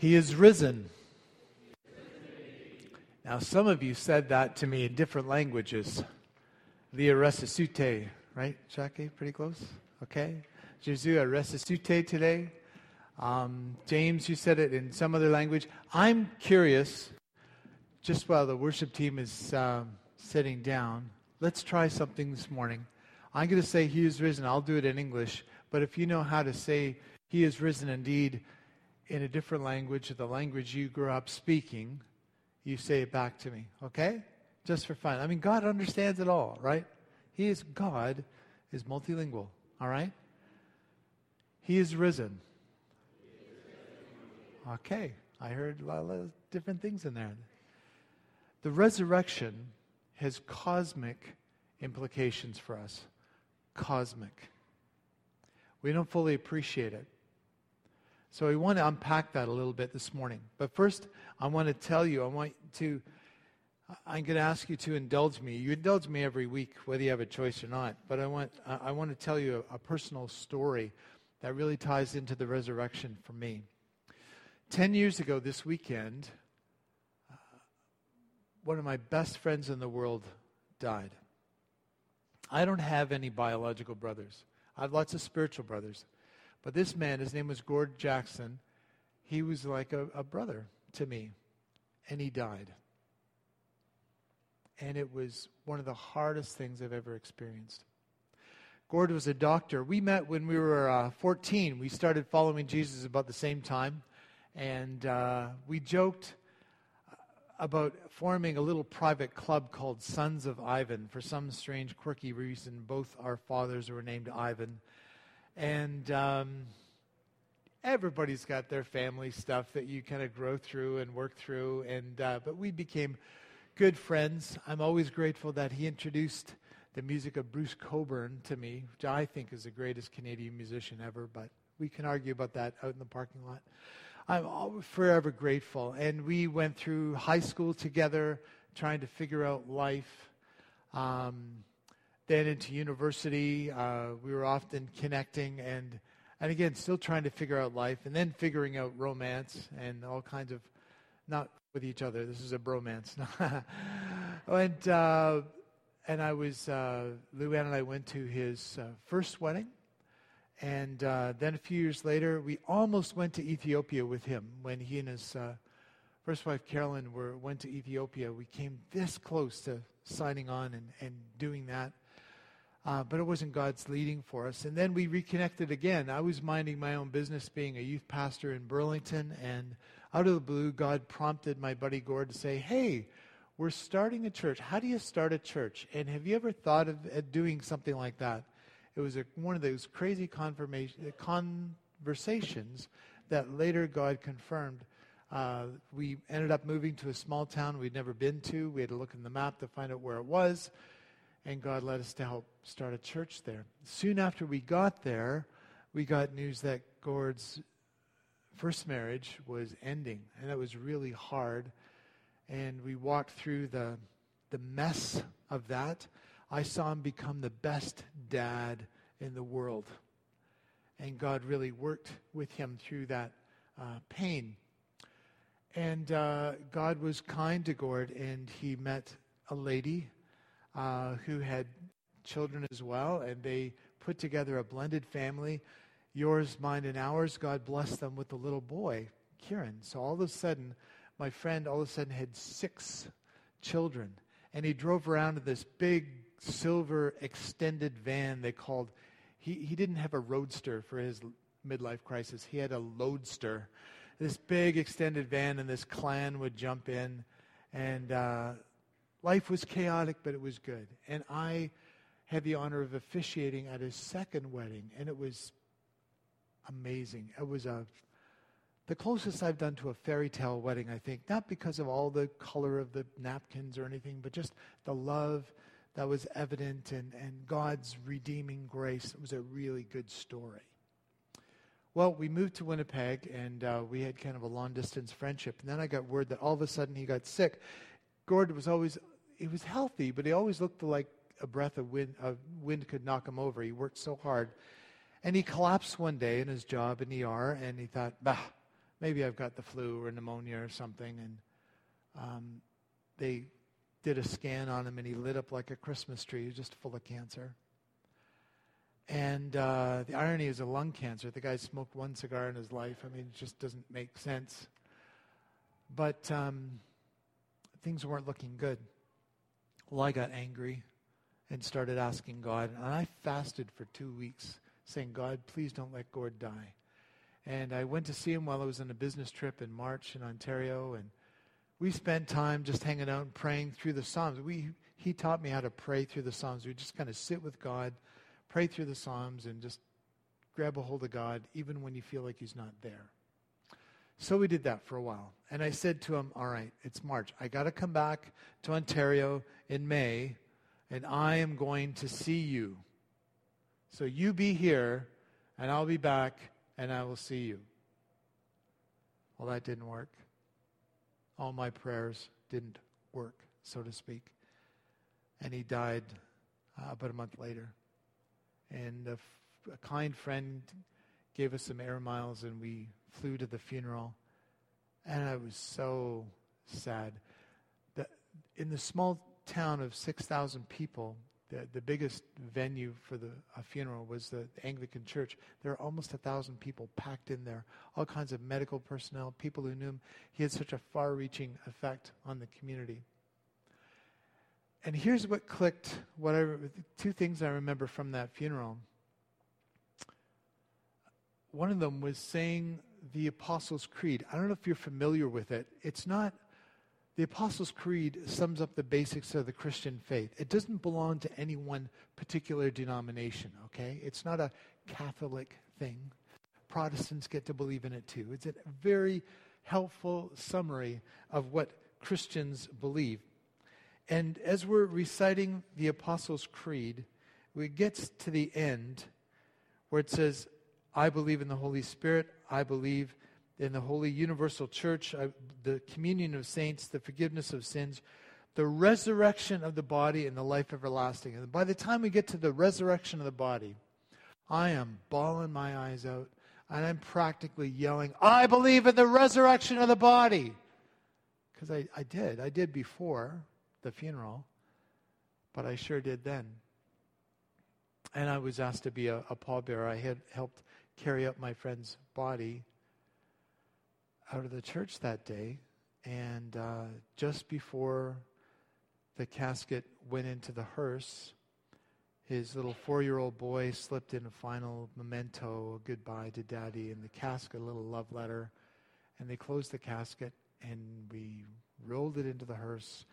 He is risen. Now, some of you said that to me in different languages. Lia resuscite, right, Jackie? Pretty close? Okay. Jesus resuscite today. Um, James, you said it in some other language. I'm curious, just while the worship team is um, sitting down, let's try something this morning. I'm going to say, He is risen. I'll do it in English. But if you know how to say, He is risen indeed, in a different language, the language you grew up speaking, you say it back to me, okay? Just for fun. I mean, God understands it all, right? He is God is multilingual, all right? He is risen. Okay, I heard a lot of different things in there. The resurrection has cosmic implications for us. Cosmic. We don't fully appreciate it. So we want to unpack that a little bit this morning. But first, I want to tell you, I want to, I'm going to ask you to indulge me. You indulge me every week, whether you have a choice or not. But I want, I want to tell you a, a personal story that really ties into the resurrection for me. Ten years ago this weekend, uh, one of my best friends in the world died. I don't have any biological brothers. I have lots of spiritual brothers. But this man, his name was Gord Jackson, he was like a, a brother to me, and he died. And it was one of the hardest things I've ever experienced. Gord was a doctor. We met when we were uh, 14. We started following Jesus about the same time. And uh, we joked about forming a little private club called Sons of Ivan. For some strange, quirky reason, both our fathers were named Ivan. And um, everybody's got their family stuff that you kind of grow through and work through. And uh, but we became good friends. I'm always grateful that he introduced the music of Bruce Cockburn to me, which I think is the greatest Canadian musician ever. But we can argue about that out in the parking lot. I'm forever grateful. And we went through high school together, trying to figure out life. Um, then into university. Uh, we were often connecting and, and again, still trying to figure out life and then figuring out romance and all kinds of, not with each other. This is a bromance. and, uh, and I was, uh, Luann and I went to his uh, first wedding. And uh, then a few years later, we almost went to Ethiopia with him when he and his uh, first wife, Carolyn, were, went to Ethiopia. We came this close to signing on and, and doing that. Uh, but it wasn't God's leading for us. And then we reconnected again. I was minding my own business, being a youth pastor in Burlington, and out of the blue, God prompted my buddy Gord to say, Hey, we're starting a church. How do you start a church? And have you ever thought of doing something like that? It was a, one of those crazy conversations that later God confirmed. Uh, we ended up moving to a small town we'd never been to. We had to look in the map to find out where it was and God led us to help start a church there. Soon after we got there, we got news that Gord's first marriage was ending, and it was really hard. And we walked through the, the mess of that. I saw him become the best dad in the world. And God really worked with him through that uh, pain. And uh, God was kind to Gord, and he met a lady uh, who had children as well, and they put together a blended family. Yours, mine, and ours. God blessed them with a little boy, Kieran. So all of a sudden, my friend all of a sudden had six children. And he drove around in this big silver extended van they called, he, he didn't have a roadster for his midlife crisis. He had a loadster. This big extended van, and this clan would jump in. And uh, Life was chaotic, but it was good. And I had the honor of officiating at his second wedding, and it was amazing. It was a the closest I've done to a fairy tale wedding, I think, not because of all the color of the napkins or anything, but just the love that was evident and, and God's redeeming grace. It was a really good story. Well, we moved to Winnipeg and uh, we had kind of a long distance friendship. And then I got word that all of a sudden he got sick. Gord was always he was healthy, but he always looked like a breath of wind, wind could knock him over. He worked so hard. And he collapsed one day in his job in the ER, and he thought, bah, maybe I've got the flu or pneumonia or something. And um, they did a scan on him, and he lit up like a Christmas tree, just full of cancer. And uh, the irony is a lung cancer. The guy smoked one cigar in his life. I mean, it just doesn't make sense. But um, things weren't looking good. Well, I got angry and started asking God. And I fasted for two weeks, saying, God, please don't let Gord die. And I went to see him while I was on a business trip in March in Ontario. And we spent time just hanging out and praying through the Psalms. We, he taught me how to pray through the Psalms. We just kind of sit with God, pray through the Psalms, and just grab a hold of God, even when you feel like He's not there. So we did that for a while. And I said to him, All right, it's March. I got to come back to Ontario in May, and I am going to see you. So you be here, and I'll be back, and I will see you. Well, that didn't work. All my prayers didn't work, so to speak. And he died uh, about a month later. And a, f- a kind friend gave us some air miles, and we flew to the funeral, and I was so sad. That in the small town of 6,000 people, the, the biggest venue for the funeral was the Anglican Church. There were almost a thousand people packed in there, all kinds of medical personnel, people who knew him. He had such a far reaching effect on the community. And here's what clicked what I, two things I remember from that funeral. One of them was saying the Apostles' Creed. I don't know if you're familiar with it. It's not, the Apostles' Creed sums up the basics of the Christian faith. It doesn't belong to any one particular denomination, okay? It's not a Catholic thing. Protestants get to believe in it too. It's a very helpful summary of what Christians believe. And as we're reciting the Apostles' Creed, we get to the end where it says, I believe in the Holy Spirit. I believe in the Holy Universal Church, I, the communion of saints, the forgiveness of sins, the resurrection of the body, and the life everlasting. And by the time we get to the resurrection of the body, I am bawling my eyes out and I'm practically yelling, I believe in the resurrection of the body. Because I, I did. I did before the funeral, but I sure did then. And I was asked to be a, a pallbearer. I had helped carry up my friend's body out of the church that day. And uh, just before the casket went into the hearse, his little four year old boy slipped in a final memento, goodbye to daddy, in the casket, a little love letter. And they closed the casket, and we rolled it into the hearse,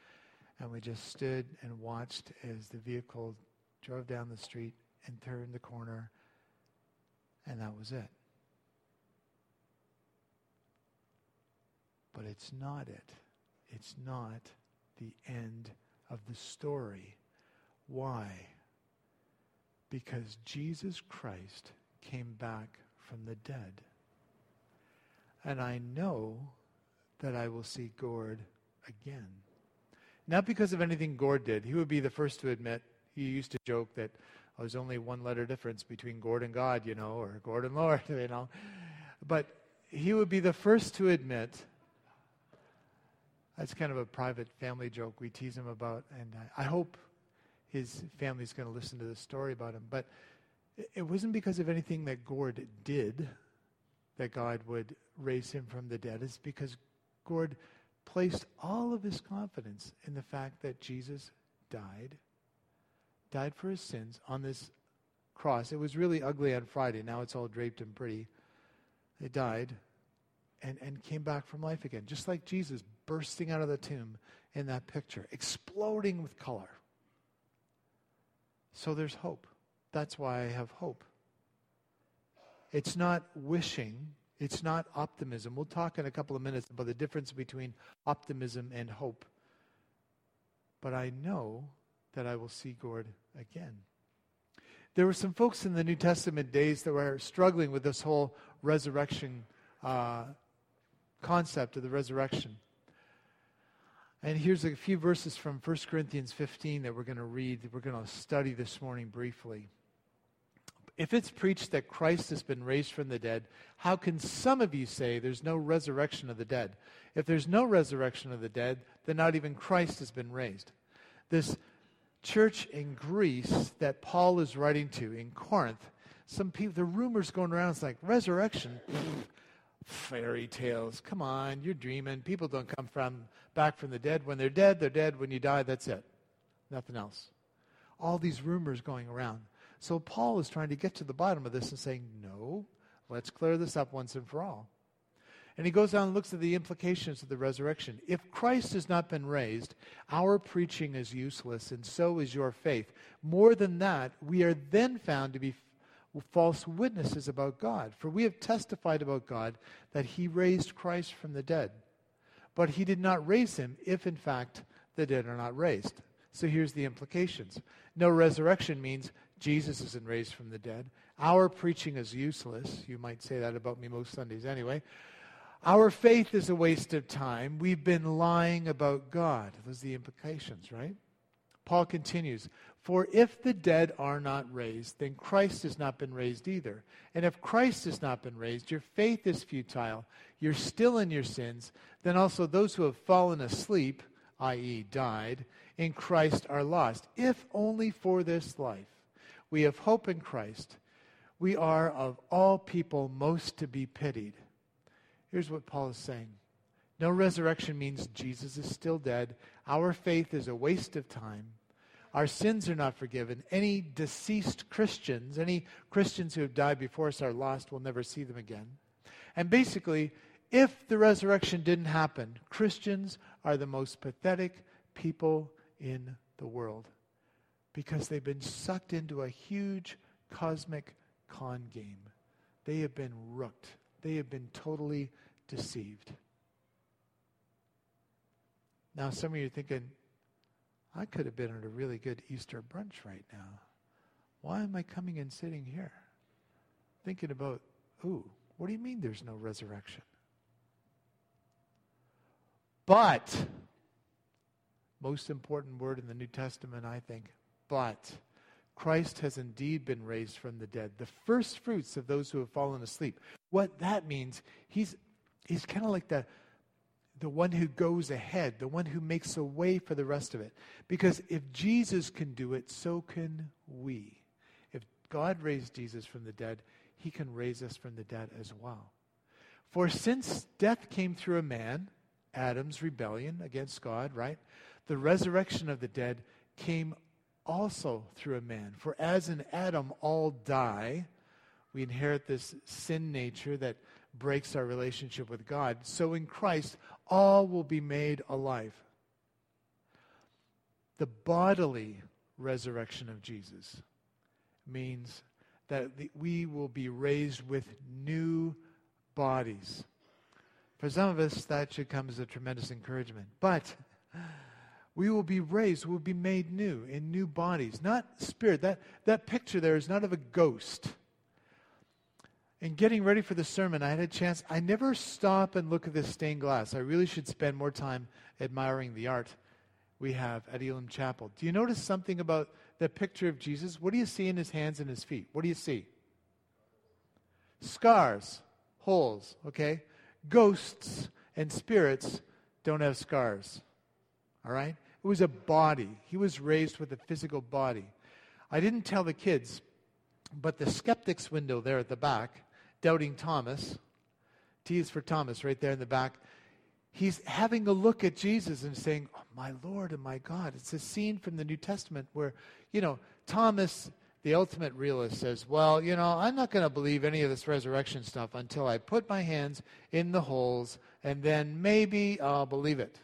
and we just stood and watched as the vehicle drove down the street and turned the corner and that was it. But it's not it. It's not the end of the story. Why? Because Jesus Christ came back from the dead. And I know that I will see Gord again. Not because of anything Gord did. He would be the first to admit, he used to joke that oh, there's only one letter difference between Gord and God, you know, or Gord and Lord, you know. But he would be the first to admit that's kind of a private family joke we tease him about, and I, hope his family's going to listen to this story about him. But it wasn't because of anything that Gord did that God would raise him from the dead. It's because Gord placed all of his confidence in the fact that Jesus died died for his sins on this cross. It was really ugly on Friday. Now it's all draped and pretty. He died and, and came back from life again, just like Jesus bursting out of the tomb in that picture, exploding with color. So there's hope. That's why I have hope. It's not wishing, it's not optimism. We'll talk in a couple of minutes about the difference between optimism and hope. But I know that I will see Gord again. There were some folks in the New Testament days that were struggling with this whole resurrection uh, concept of the resurrection. And here's a few verses from 1 Corinthians 15 that we're going to read, that we're going to study this morning briefly. If it's preached that Christ has been raised from the dead, how can some of you say there's no resurrection of the dead? If there's no resurrection of the dead, then not even Christ has been raised. This church in Greece that Paul is writing to in Corinth, some people, the rumors going around, it's like resurrection, fairy tales. Come on, you're dreaming. People don't come from back from the dead. When they're dead, they're dead. When you die, that's it. Nothing else. All these rumors going around. So Paul is trying to get to the bottom of this and saying, no, let's clear this up once and for all. And he goes on and looks at the implications of the resurrection. If Christ has not been raised, our preaching is useless, and so is your faith. More than that, we are then found to be false witnesses about God. For we have testified about God that he raised Christ from the dead. But he did not raise him if, in fact, the dead are not raised. So here's the implications. No resurrection means Jesus isn't raised from the dead. Our preaching is useless. You might say that about me most Sundays anyway. Our faith is a waste of time. We've been lying about God. Those are the implications, right? Paul continues For if the dead are not raised, then Christ has not been raised either. And if Christ has not been raised, your faith is futile. You're still in your sins. Then also those who have fallen asleep, i.e., died, in Christ are lost, if only for this life. We have hope in Christ. We are of all people most to be pitied. Here's what Paul is saying No resurrection means Jesus is still dead. Our faith is a waste of time. Our sins are not forgiven. Any deceased Christians, any Christians who have died before us are lost. We'll never see them again. And basically, if the resurrection didn't happen, Christians are the most pathetic people in the world because they've been sucked into a huge cosmic con game. They have been rooked. They have been totally deceived. Now, some of you are thinking, I could have been at a really good Easter brunch right now. Why am I coming and sitting here? Thinking about, ooh, what do you mean there's no resurrection? But, most important word in the New Testament, I think, but Christ has indeed been raised from the dead, the first fruits of those who have fallen asleep. What that means, he's, he's kind of like the, the one who goes ahead, the one who makes a way for the rest of it. Because if Jesus can do it, so can we. If God raised Jesus from the dead, he can raise us from the dead as well. For since death came through a man, Adam's rebellion against God, right? The resurrection of the dead came also through a man. For as in Adam all die, we inherit this sin nature that breaks our relationship with God. So in Christ, all will be made alive. The bodily resurrection of Jesus means that we will be raised with new bodies. For some of us, that should come as a tremendous encouragement. But we will be raised, we'll be made new in new bodies, not spirit. That, that picture there is not of a ghost. In getting ready for the sermon, I had a chance. I never stop and look at this stained glass. I really should spend more time admiring the art we have at Elim Chapel. Do you notice something about the picture of Jesus? What do you see in his hands and his feet? What do you see? Scars, holes, okay? Ghosts and spirits don't have scars. All right? It was a body. He was raised with a physical body. I didn't tell the kids, but the skeptic's window there at the back, doubting Thomas, T is for Thomas right there in the back, he's having a look at Jesus and saying, oh, My Lord and my God. It's a scene from the New Testament where, you know, Thomas, the ultimate realist, says, Well, you know, I'm not going to believe any of this resurrection stuff until I put my hands in the holes, and then maybe I'll believe it.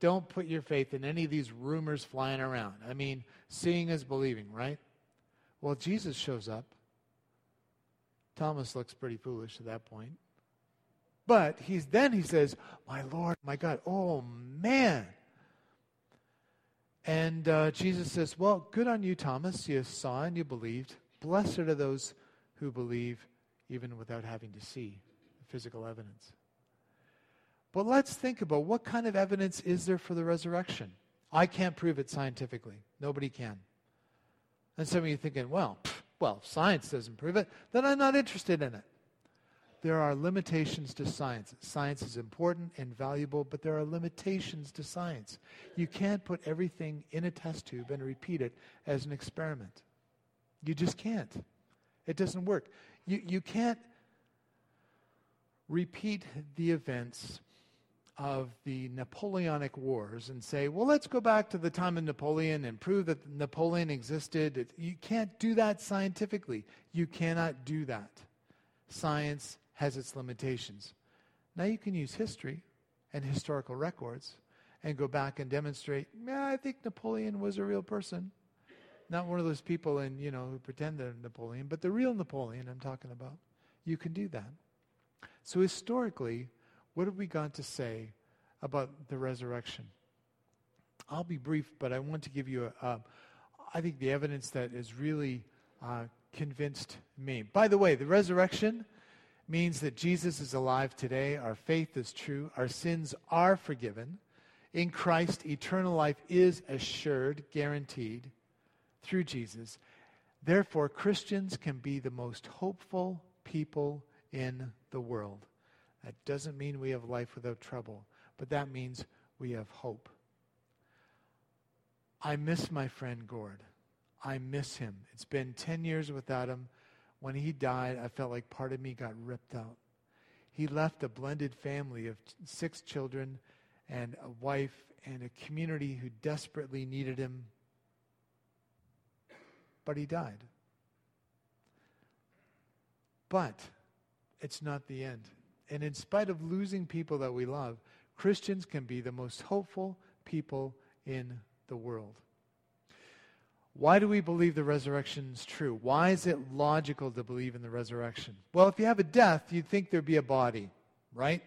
Don't put your faith in any of these rumors flying around. I mean, seeing is believing, right? Well, Jesus shows up. Thomas looks pretty foolish at that point. But he's then he says, "My Lord, my God, oh man." And uh, Jesus says, "Well, good on you, Thomas. You saw and you believed. Blessed are those who believe, even without having to see physical evidence." But let's think about what kind of evidence is there for the resurrection? I can't prove it scientifically. Nobody can. And some of you thinking, well, Well, science doesn't prove it, then I'm not interested in it. There are limitations to science. Science is important and valuable, but there are limitations to science. You can't put everything in a test tube and repeat it as an experiment. You just can't. It doesn't work. You, you can't repeat the events of the Napoleonic Wars and say, well, let's go back to the time of Napoleon and prove that Napoleon existed. You can't do that scientifically. You cannot do that. Science has its limitations. Now you can use history and historical records and go back and demonstrate, yeah, I think Napoleon was a real person. Not one of those people in, you know, who pretend they're Napoleon, but the real Napoleon I'm talking about. You can do that. So historically, what have we got to say about the resurrection? I'll be brief, but I want to give you a, a I think the evidence that has really uh, convinced me. By the way, the resurrection means that Jesus is alive today. Our faith is true. Our sins are forgiven. In Christ, eternal life is assured, guaranteed through Jesus. Therefore, Christians can be the most hopeful people in the world. That doesn't mean we have life without trouble, but that means we have hope. I miss my friend Gord. I miss him. It's been 10 years without him. When he died, I felt like part of me got ripped out. He left a blended family of six children and a wife and a community who desperately needed him. But he died. But it's not the end. And in spite of losing people that we love, Christians can be the most hopeful people in the world. Why do we believe the resurrection is true? Why is it logical to believe in the resurrection? Well, if you have a death, you'd think there'd be a body, right?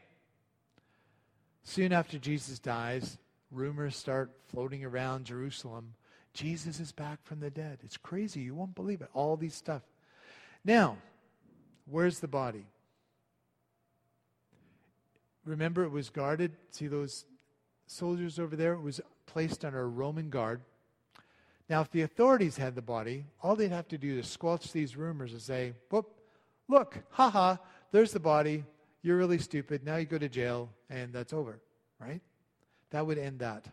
Soon after Jesus dies, rumors start floating around Jerusalem. Jesus is back from the dead. It's crazy. You won't believe it. All these stuff. Now, where's the body? Remember, it was guarded. See those soldiers over there? It was placed under a Roman guard. Now, if the authorities had the body, all they'd have to do is squelch these rumors and say, whoop, look, haha, there's the body. You're really stupid. Now you go to jail, and that's over, right? That would end that.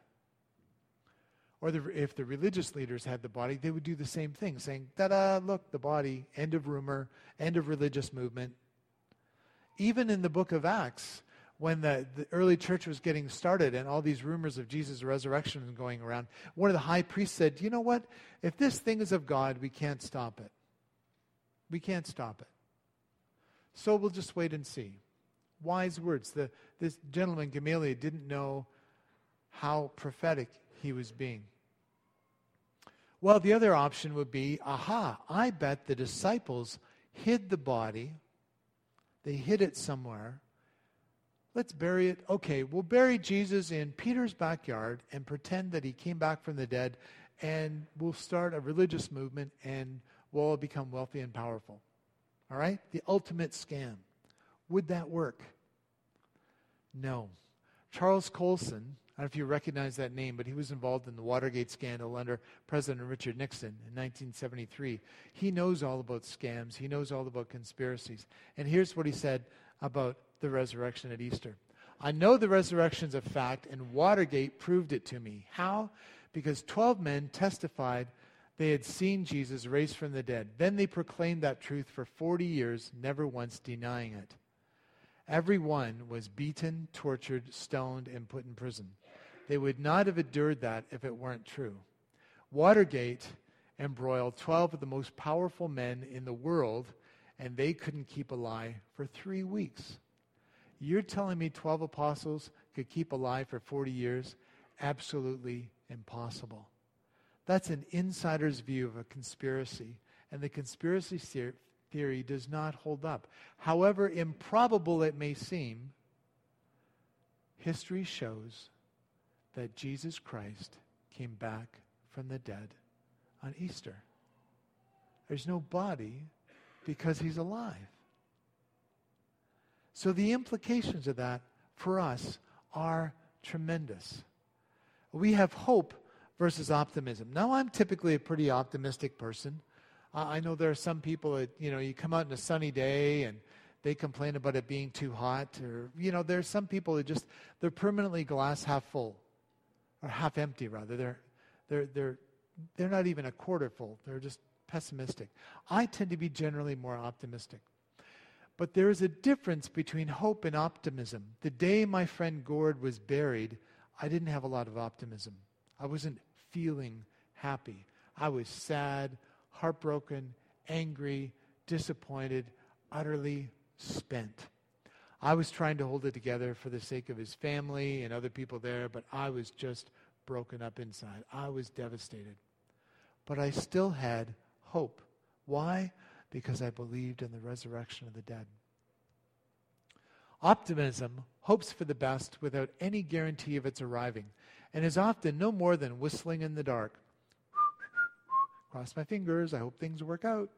Or the, if the religious leaders had the body, they would do the same thing, saying, da da, look, the body, end of rumor, end of religious movement. Even in the book of Acts, when the, the early church was getting started and all these rumors of Jesus' resurrection going around, one of the high priests said, You know what? If this thing is of God, we can't stop it. We can't stop it. So we'll just wait and see. Wise words. The, this gentleman, Gamaliel, didn't know how prophetic he was being. Well, the other option would be aha, I bet the disciples hid the body, they hid it somewhere Let's bury it. Okay, we'll bury Jesus in Peter's backyard and pretend that he came back from the dead, and we'll start a religious movement and we'll all become wealthy and powerful. All right? The ultimate scam. Would that work? No. Charles Colson, I don't know if you recognize that name, but he was involved in the Watergate scandal under President Richard Nixon in 1973. He knows all about scams, he knows all about conspiracies. And here's what he said about the resurrection at Easter. I know the resurrection's a fact, and Watergate proved it to me. How? Because 12 men testified they had seen Jesus raised from the dead. Then they proclaimed that truth for 40 years, never once denying it. Every one was beaten, tortured, stoned, and put in prison. They would not have endured that if it weren't true. Watergate embroiled 12 of the most powerful men in the world, and they couldn't keep a lie for three weeks. You're telling me 12 apostles could keep alive for 40 years? Absolutely impossible. That's an insider's view of a conspiracy, and the conspiracy theory does not hold up. However improbable it may seem, history shows that Jesus Christ came back from the dead on Easter. There's no body because he's alive. So the implications of that for us are tremendous. We have hope versus optimism. Now, I'm typically a pretty optimistic person. I know there are some people that, you know, you come out on a sunny day and they complain about it being too hot. Or, you know, there are some people that just, they're permanently glass half full or half empty, rather. They're, they're, they're, they're not even a quarter full. They're just pessimistic. I tend to be generally more optimistic. But there is a difference between hope and optimism. The day my friend Gord was buried, I didn't have a lot of optimism. I wasn't feeling happy. I was sad, heartbroken, angry, disappointed, utterly spent. I was trying to hold it together for the sake of his family and other people there, but I was just broken up inside. I was devastated. But I still had hope. Why? Because I believed in the resurrection of the dead. Optimism hopes for the best without any guarantee of its arriving and is often no more than whistling in the dark. Cross my fingers, I hope things work out.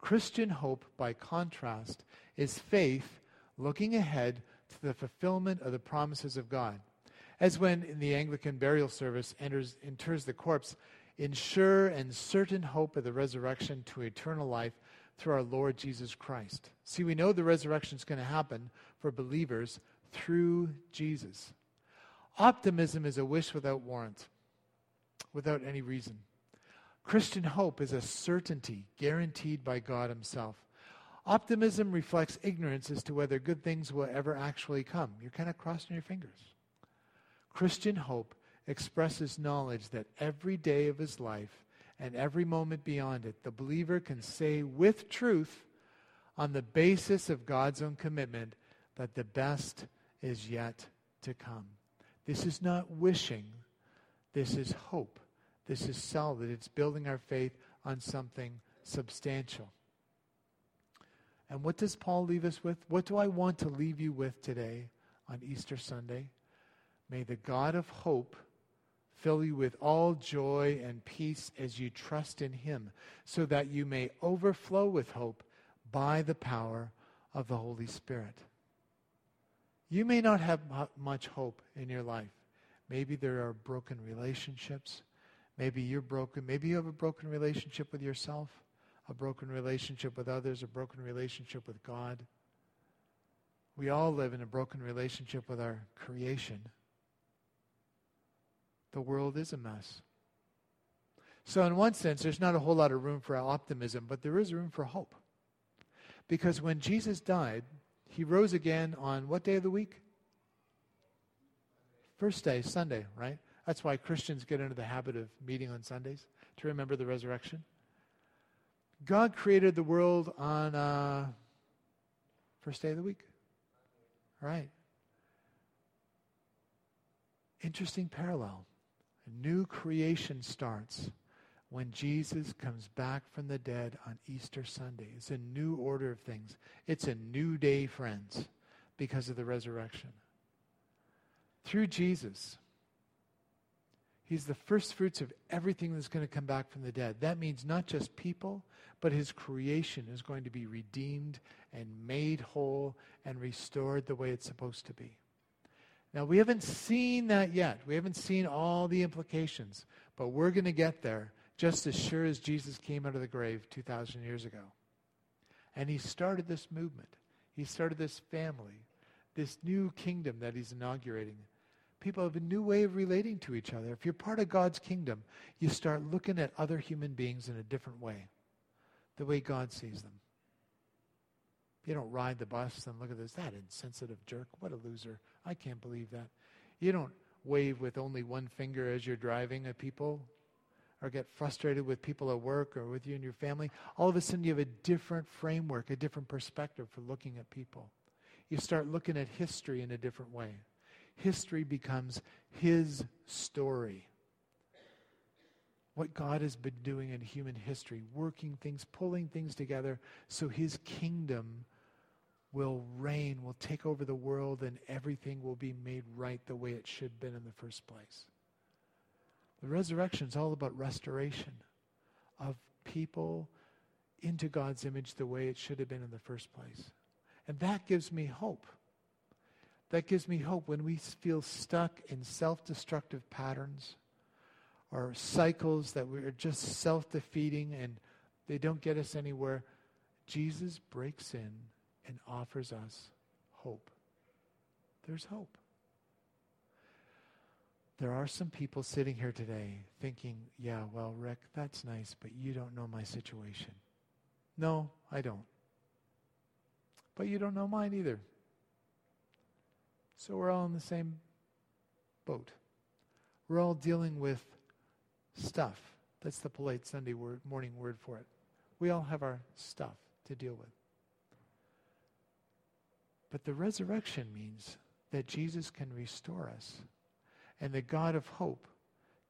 Christian hope, by contrast, is faith looking ahead to the fulfillment of the promises of God. As when in the Anglican burial service enters, inters the corpse, in sure and certain hope of the resurrection to eternal life through our Lord Jesus Christ. See, we know the resurrection is going to happen for believers through Jesus. Optimism is a wish without warrant, without any reason. Christian hope is a certainty guaranteed by God Himself. Optimism reflects ignorance as to whether good things will ever actually come. You're kind of crossing your fingers. Christian hope expresses knowledge that every day of his life and every moment beyond it, the believer can say with truth, on the basis of God's own commitment, that the best is yet to come. This is not wishing, this is hope. This is solid. It's building our faith on something substantial. And what does Paul leave us with? What do I want to leave you with today on Easter Sunday? May the God of hope fill you with all joy and peace as you trust in him, so that you may overflow with hope by the power of the Holy Spirit. You may not have much hope in your life. Maybe there are broken relationships. Maybe you're broken. Maybe you have a broken relationship with yourself, a broken relationship with others, a broken relationship with God. We all live in a broken relationship with our creation. The world is a mess. So, in one sense, there's not a whole lot of room for optimism, but there is room for hope. Because when Jesus died, he rose again on what day of the week? First day, Sunday, right? That's why Christians get into the habit of meeting on Sundays to remember the resurrection. God created the world on uh, first day of the week. Right? Interesting parallel. A new creation starts when Jesus comes back from the dead on Easter Sunday. It's a new order of things. It's a new day, friends, because of the resurrection. Through Jesus, He's the first fruits of everything that's going to come back from the dead. That means not just people, but His creation is going to be redeemed and made whole and restored the way it's supposed to be. Now, we haven't seen that yet. We haven't seen all the implications, but we're going to get there just as sure as Jesus came out of the grave 2,000 years ago. And he started this movement, he started this family, this new kingdom that he's inaugurating. People have a new way of relating to each other. If you're part of God's kingdom, you start looking at other human beings in a different way, the way God sees them. You don't ride the bus and look at this, that insensitive jerk. What a loser. I can't believe that. You don't wave with only one finger as you're driving at people or get frustrated with people at work or with you and your family. All of a sudden, you have a different framework, a different perspective for looking at people. You start looking at history in a different way. History becomes His story. What God has been doing in human history, working things, pulling things together so His kingdom will reign, will take over the world, and everything will be made right the way it should have been in the first place. The resurrection is all about restoration of people into God's image the way it should have been in the first place. And that gives me hope. That gives me hope when we feel stuck in self destructive patterns or cycles that we are just self defeating and they don't get us anywhere. Jesus breaks in and offers us hope. There's hope. There are some people sitting here today thinking, yeah, well, Rick, that's nice, but you don't know my situation. No, I don't. But you don't know mine either. So we're all in the same boat. We're all dealing with stuff. That's the polite Sunday word, morning word for it. We all have our stuff to deal with. But the resurrection means that Jesus can restore us and the God of hope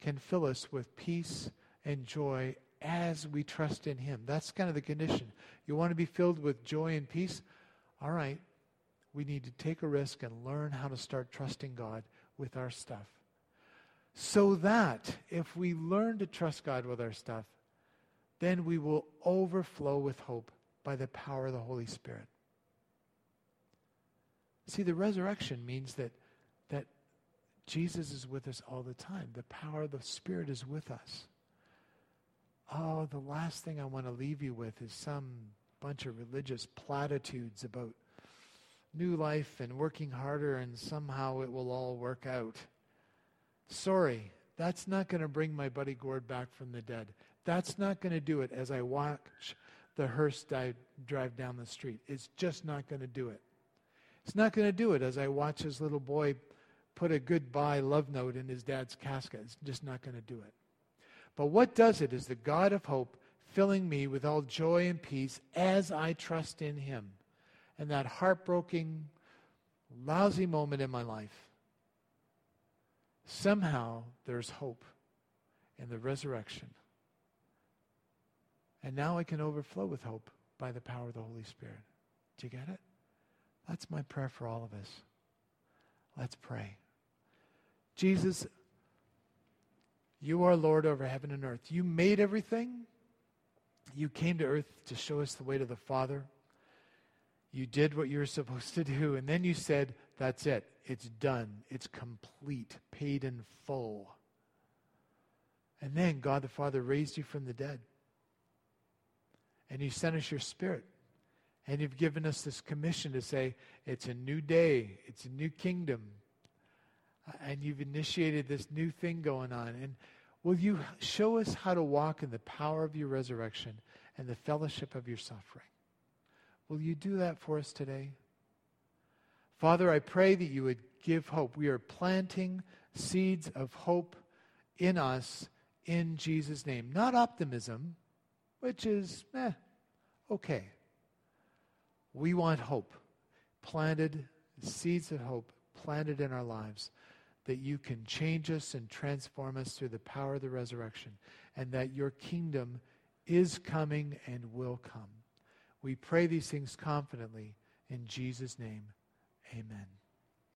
can fill us with peace and joy as we trust in Him. That's kind of the condition. You want to be filled with joy and peace? All right, we need to take a risk and learn how to start trusting God with our stuff. So that if we learn to trust God with our stuff, then we will overflow with hope by the power of the Holy Spirit. See, the resurrection means that, that Jesus is with us all the time. The power of the Spirit is with us. Oh, the last thing I want to leave you with is some bunch of religious platitudes about new life and working harder and somehow it will all work out. Sorry, that's not going to bring my buddy Gord back from the dead. That's not going to do it as I watch the hearse drive down the street. It's just not going to do it. It's not going to do it as I watch his little boy put a goodbye love note in his dad's casket. It's just not going to do it. But what does it is the God of hope filling me with all joy and peace as I trust in him. And that heartbroken, lousy moment in my life, somehow there's hope in the resurrection. And now I can overflow with hope by the power of the Holy Spirit. Do you get it? That's my prayer for all of us. Let's pray. Jesus, you are Lord over heaven and earth. You made everything. You came to earth to show us the way to the Father. You did what you were supposed to do, and then you said, That's it. It's done. It's complete, paid in full. And then God the Father raised you from the dead. And you sent us your Spirit. And you've given us this commission to say, It's a new day, it's a new kingdom and you've initiated this new thing going on. And will you show us how to walk in the power of your resurrection and the fellowship of your suffering? Will you do that for us today? Father, I pray that you would give hope. We are planting seeds of hope in us in Jesus' name. Not optimism, which is, eh, okay. We want hope. Planted seeds of hope planted in our lives that you can change us and transform us through the power of the resurrection, and that your kingdom is coming and will come. We pray these things confidently in Jesus' name. Amen.